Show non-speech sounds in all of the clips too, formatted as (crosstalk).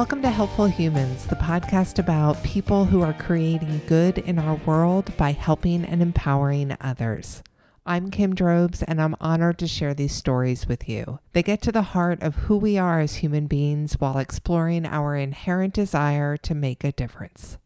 Welcome to Helpful Humans, the podcast about people who are creating good in our world by helping and empowering others. I'm Kim Drobes, and I'm honored to share these stories with you. They get to the heart of who we are as human beings while exploring our inherent desire to make a difference.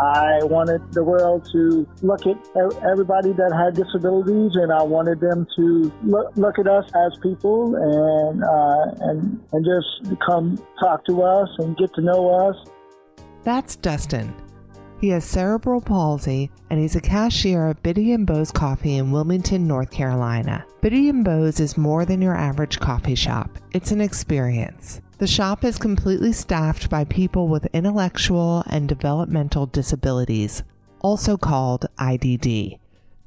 I wanted the world to look at everybody that had disabilities, and I wanted them to look, look at us as people and uh, and and just come talk to us and get to know us. That's Dustin. He has cerebral palsy and he's a cashier at Bitty and Beau's Coffee in Wilmington, North Carolina. Bitty and Beau's is more than your average coffee shop. It's an experience. The shop is completely staffed by people with intellectual and developmental disabilities, also called IDD.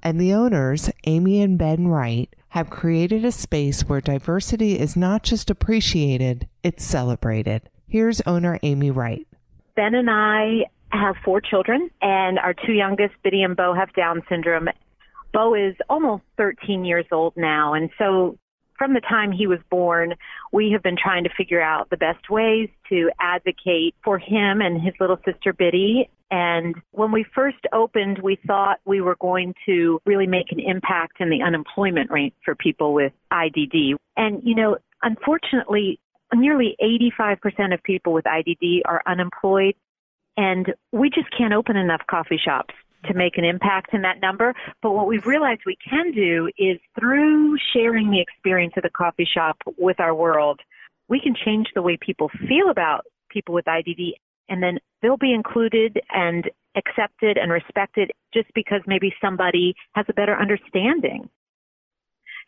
And the owners, Amy and Ben Wright, have created a space where diversity is not just appreciated, it's celebrated. Here's owner Amy Wright. Ben and I have four children, and our two youngest, Bitty and Beau, have Down syndrome. Beau is almost 13 years old now, and so from the time he was born, we have been trying to figure out the best ways to advocate for him and his little sister Bitty. And when we first opened, we thought we were going to really make an impact in the unemployment rate for people with IDD. And, you know, unfortunately, nearly 85% of people with IDD are unemployed. And we just can't open enough coffee shops to make an impact in that number. But what we've realized we can do is through sharing the experience of the coffee shop with our world, we can change the way people feel about people with IDD and then they'll be included and accepted and respected just because maybe somebody has a better understanding.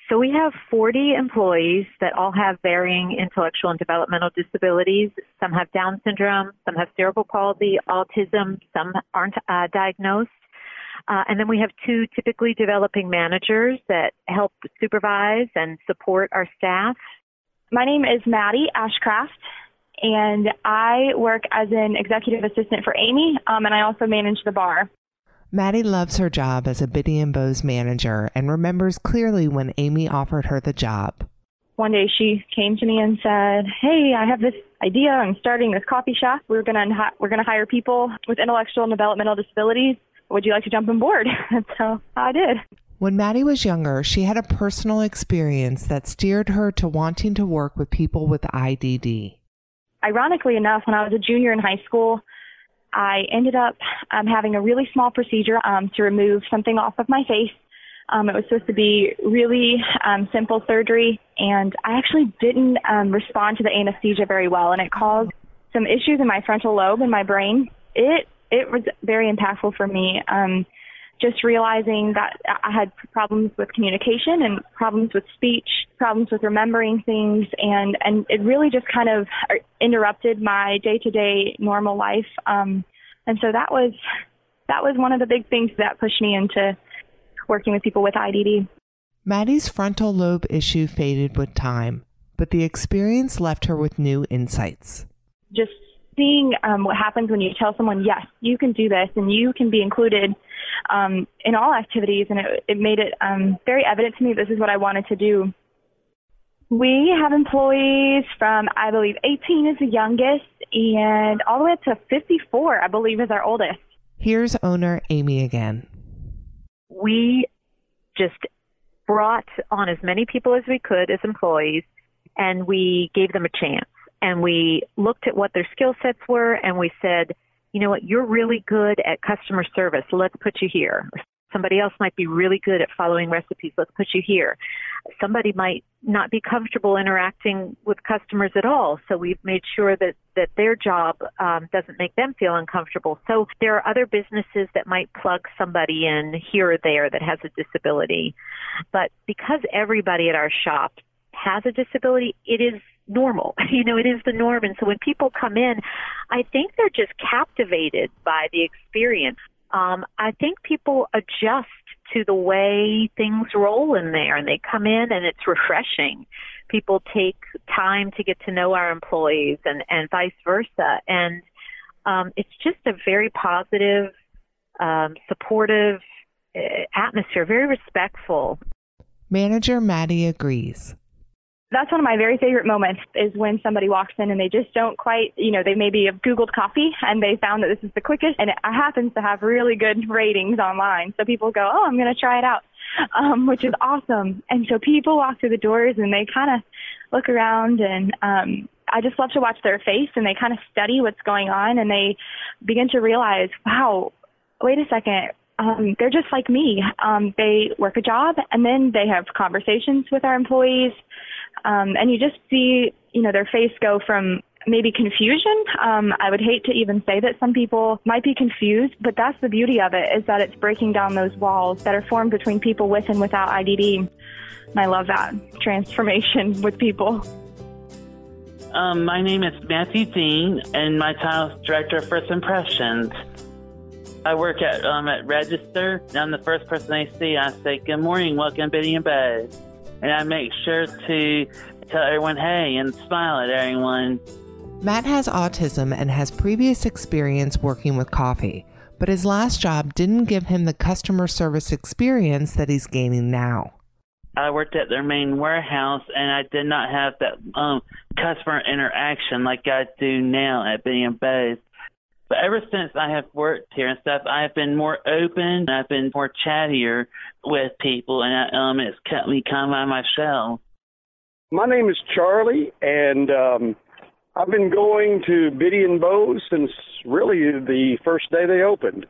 So we have 40 employees that all have varying intellectual and developmental disabilities. Some have Down syndrome, some have cerebral palsy, autism, some aren't uh, diagnosed. Uh, and then we have two typically developing managers that help supervise and support our staff. My name is Maddie Ashcraft, and I work as an executive assistant for Amy, um, and I also manage the bar. Maddie loves her job as a Bitty and Beau's manager and remembers clearly when Amy offered her the job. One day she came to me and said, "Hey, I have this idea. I'm starting this coffee shop. We're gonna we're gonna hire people with intellectual and developmental disabilities would you like to jump on board? (laughs) That's how I did. When Maddie was younger, she had a personal experience that steered her to wanting to work with people with IDD. Ironically enough, when I was a junior in high school, I ended up um, having a really small procedure um, to remove something off of my face. Um, it was supposed to be really um, simple surgery, and I actually didn't um, respond to the anesthesia very well, and it caused some issues in my frontal lobe in my brain. It it was very impactful for me. Um, just realizing that I had problems with communication and problems with speech, problems with remembering things, and and it really just kind of interrupted my day-to-day normal life. Um, and so that was that was one of the big things that pushed me into working with people with IDD. Maddie's frontal lobe issue faded with time, but the experience left her with new insights. Just seeing um, what happens when you tell someone, yes, you can do this and you can be included um, in all activities, and it, it made it um, very evident to me this is what I wanted to do. We have employees from, I believe, 18 is the youngest, and all the way up to 54, I believe, is our oldest. Here's owner Amy again. We just brought on as many people as we could as employees, and we gave them a chance and we looked at what their skill sets were and we said, you know what, you're really good at customer service. Let's put you here. Somebody else might be really good at following recipes. Let's put you here. Somebody might not be comfortable interacting with customers at all. So we've made sure that, that their job um, doesn't make them feel uncomfortable. So there are other businesses that might plug somebody in here or there that has a disability. But because everybody at our shop has a disability, it is normal. (laughs) You know, it is the norm. And so when people come in, I think they're just captivated by the experience. Um, I think people adjust to the way things roll in there and they come in and it's refreshing. People take time to get to know our employees and, and vice versa. And um, it's just a very positive, um, supportive uh, atmosphere, very respectful. Manager Maddie agrees that's one of my very favorite moments is when somebody walks in and they just don't quite, you know, they maybe have Googled coffee and they found that this is the quickest and it happens to have really good (laughs) ratings online. So people go, oh, I'm going to try it out, (laughs) um, which is awesome. And so people walk through the doors and they kind of look around and, um, I just love to watch their face and they kind of study what's going on and they begin to realize, wow, wait a second, um, they're just like me. Um, they work a job and then they have conversations with our employees. Um, and you just see, you know, their face go from maybe confusion. Um, I would hate to even say that some people might be confused, but that's the beauty of it is that it's breaking down those walls that are formed between people with and without IDD. And I love that transformation (laughs) with people. Um, my name is Matthew Dean, and my title is Director of First Impressions. I work at um, at Register. And I'm the first person I see. I say, "Good morning, welcome, Bitty and Buzz," and I make sure to tell everyone, "Hey," and smile at everyone. Matt has autism and has previous experience working with coffee, but his last job didn't give him the customer service experience that he's gaining now. I worked at their main warehouse, and I did not have that um, customer interaction like I do now at Bitty and Buzz. But ever since I have worked here and stuff, I have been more open. I've been more chattier with people, and I, um, it's kept me kind of out of my shell. My name is Charlie, and um, I've been going to Bitty and Beau's since really the first day they opened.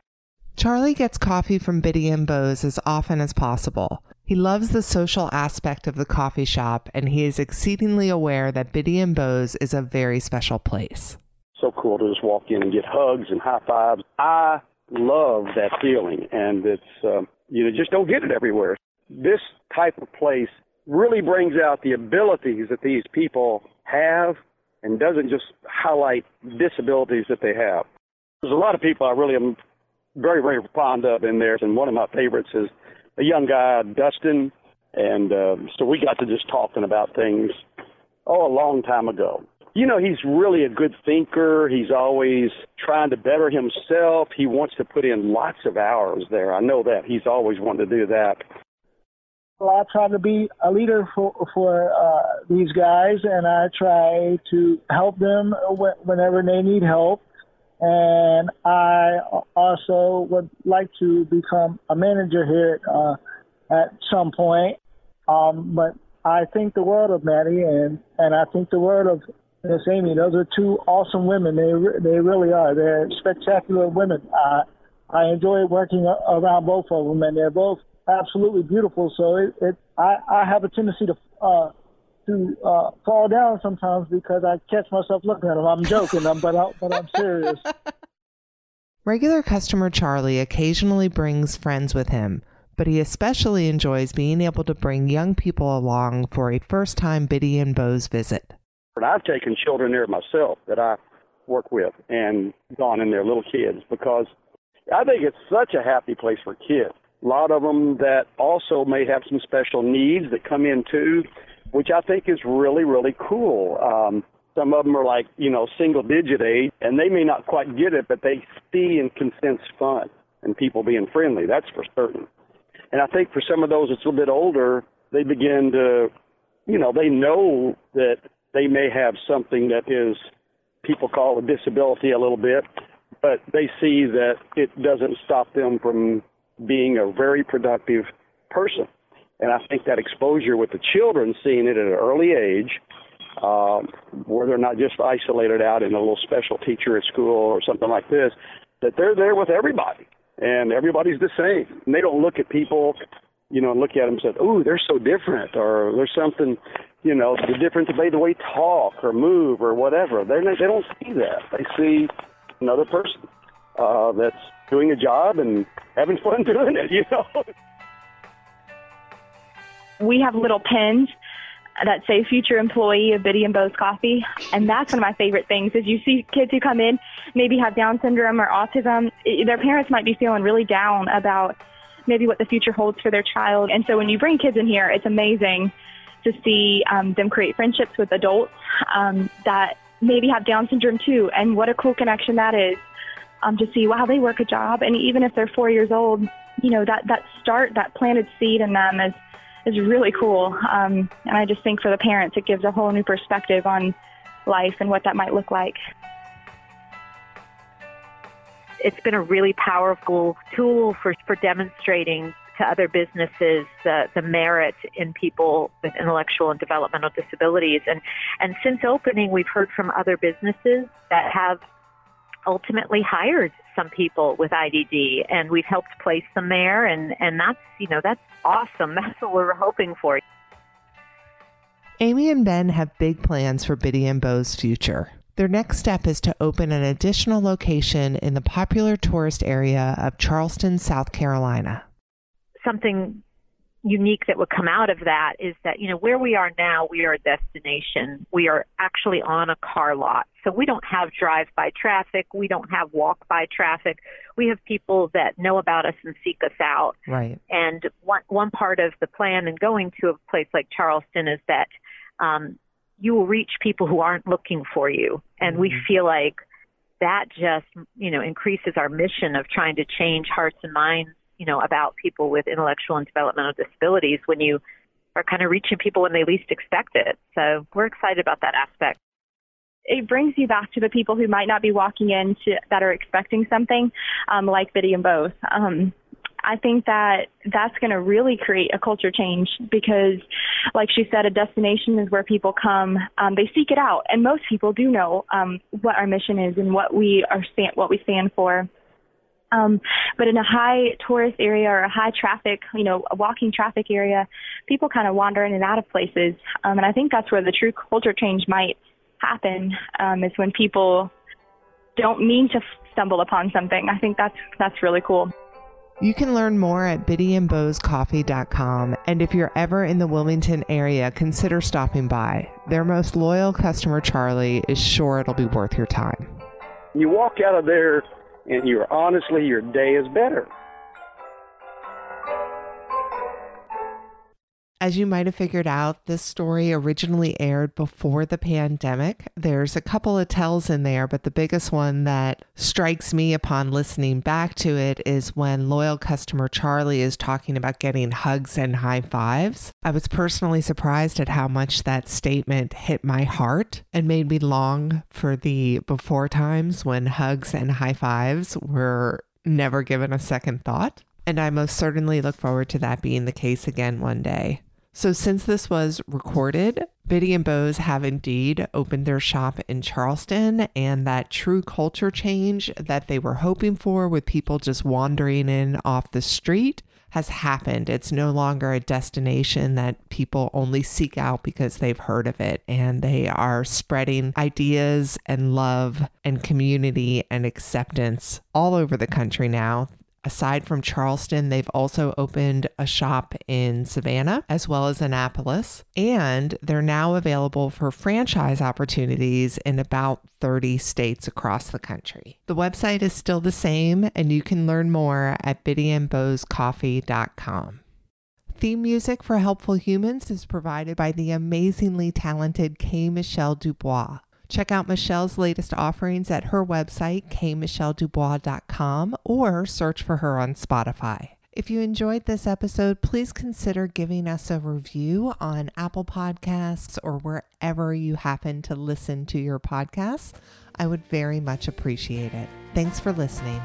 Charlie gets coffee from Bitty and Beau's as often as possible. He loves the social aspect of the coffee shop, and he is exceedingly aware that Bitty and Beau's is a very special place so cool to just walk in and get hugs and high fives. I love that feeling, and it's um, you know just don't get it everywhere. This type of place really brings out the abilities that these people have, and doesn't just highlight disabilities that they have. There's a lot of people I really am very very fond of in there, and one of my favorites is a young guy Dustin, and um, so we got to just talking about things oh a long time ago you know, he's really a good thinker. He's always trying to better himself. He wants to put in lots of hours there. I know that. He's always wanted to do that. Well, I try to be a leader for for uh, these guys, and I try to help them whenever they need help. And I also would like to become a manager here uh, at some point. Um, but I think the world of Maddie, and and I think the world of Miss Amy. Those are two awesome women. They they really are. They're spectacular women. Uh, I enjoy working around both of them, and they're both absolutely beautiful. So it, it I, I have a tendency to uh, to uh, fall down sometimes because I catch myself looking at them. I'm joking, but I, but I'm serious. (laughs) Regular customer Charlie occasionally brings friends with him, but he especially enjoys being able to bring young people along for a first time Bitty and Beau's visit. I've taken children there myself that I work with and gone in there, little kids, because I think it's such a happy place for kids. A lot of them that also may have some special needs that come in too, which I think is really, really cool. Um, some of them are like, you know, single digit age, and they may not quite get it, but they see and can sense fun and people being friendly. That's for certain. And I think for some of those that's a little bit older, they begin to, you know, they know that they may have something that is people call a disability a little bit, but they see that it doesn't stop them from being a very productive person. And I think that exposure with the children, seeing it at an early age, uh, where they're not just isolated out in a little special teacher at school or something like this, that they're there with everybody and everybody's the same. And they don't look at people, you know, look at them and say, "Oh, they're so different," or "There's something you know, the difference by the way talk or move or whatever. Not, they don't see that. They see another person uh, that's doing a job and having (laughs) fun doing it. You know. We have little pins that say future employee of Bitty and Beau's Coffee. And that's one of my favorite things is you see kids who come in, maybe have Down syndrome or autism. Their parents might be feeling really down about maybe what the future holds for their child. And so when you bring kids in here, it's amazing to see um, them create friendships with adults um, that maybe have Down syndrome too, and what a cool connection that is. Um, to see wow they work a job, and even if they're four years old, you know that that start that planted seed in them is is really cool. Um, and I just think for the parents, it gives a whole new perspective on life and what that might look like. It's been a really powerful tool for, for demonstrating to other businesses the, the merit in people with intellectual and developmental disabilities. And, and since opening, we've heard from other businesses that have ultimately hired some people with IDD and we've helped place them there and, and that's, you know, that's awesome. (laughs) That's what we're hoping for. Amy and Ben have big plans for Bitty and Beau's future. Their next step is to open an additional location in the popular tourist area of Charleston, South Carolina. Something unique that would come out of that is that, you know, where we are now, we are a destination. We are actually on a car lot. So we don't have drive by traffic. We don't have walk by traffic. We have people that know about us and seek us out. Right. And one, one part of the plan in going to a place like Charleston is that um, you will reach people who aren't looking for you. And mm-hmm. we feel like that just, you know, increases our mission of trying to change hearts and minds you know, about people with intellectual and developmental disabilities when you are kind of reaching people when they least expect it. So we're excited about that aspect. It brings you back to the people who might not be walking in to, that are expecting something, um, like Bitty and both. Um, I think that that's going to really create a culture change because, like she said, a destination is where people come. Um, they seek it out, and most people do know um, what our mission is and what we are stand, what we stand for. Um, but in a high tourist area or a high traffic, you know, a walking traffic area, people kind of wander in and out of places. Um, and I think that's where the true culture change might happen um, is when people don't mean to stumble upon something. I think that's that's really cool. You can learn more at bittyandbeauscoffee.com. And if you're ever in the Wilmington area, consider stopping by. Their most loyal customer, Charlie, is sure it'll be worth your time. You walk out of there and you're honestly your day is better. As you might have figured out, this story originally aired before the pandemic. There's a couple of tells in there, but the biggest one that strikes me upon listening back to it is when loyal customer Charlie is talking about getting hugs and high fives. I was personally surprised at how much that statement hit my heart and made me long for the before times when hugs and high fives were never given a second thought. And I most certainly look forward to that being the case again one day. So, since this was recorded, Bitty and Beau's have indeed opened their shop in Charleston, and that true culture change that they were hoping for with people just wandering in off the street has happened. It's no longer a destination that people only seek out because they've heard of it, and they are spreading ideas and love and community and acceptance all over the country now Aside from Charleston, they've also opened a shop in Savannah as well as Annapolis, and they're now available for franchise opportunities in about 30 states across the country. The website is still the same, and you can learn more at bittyandbeauscoffee.com. Theme music for Helpful Humans is provided by the amazingly talented K. Michelle Dubois. Check out Michelle's latest offerings at her website, kmichelledubois.com, or search for her on Spotify. If you enjoyed this episode, please consider giving us a review on Apple Podcasts or wherever you happen to listen to your podcasts. I would very much appreciate it. Thanks for listening.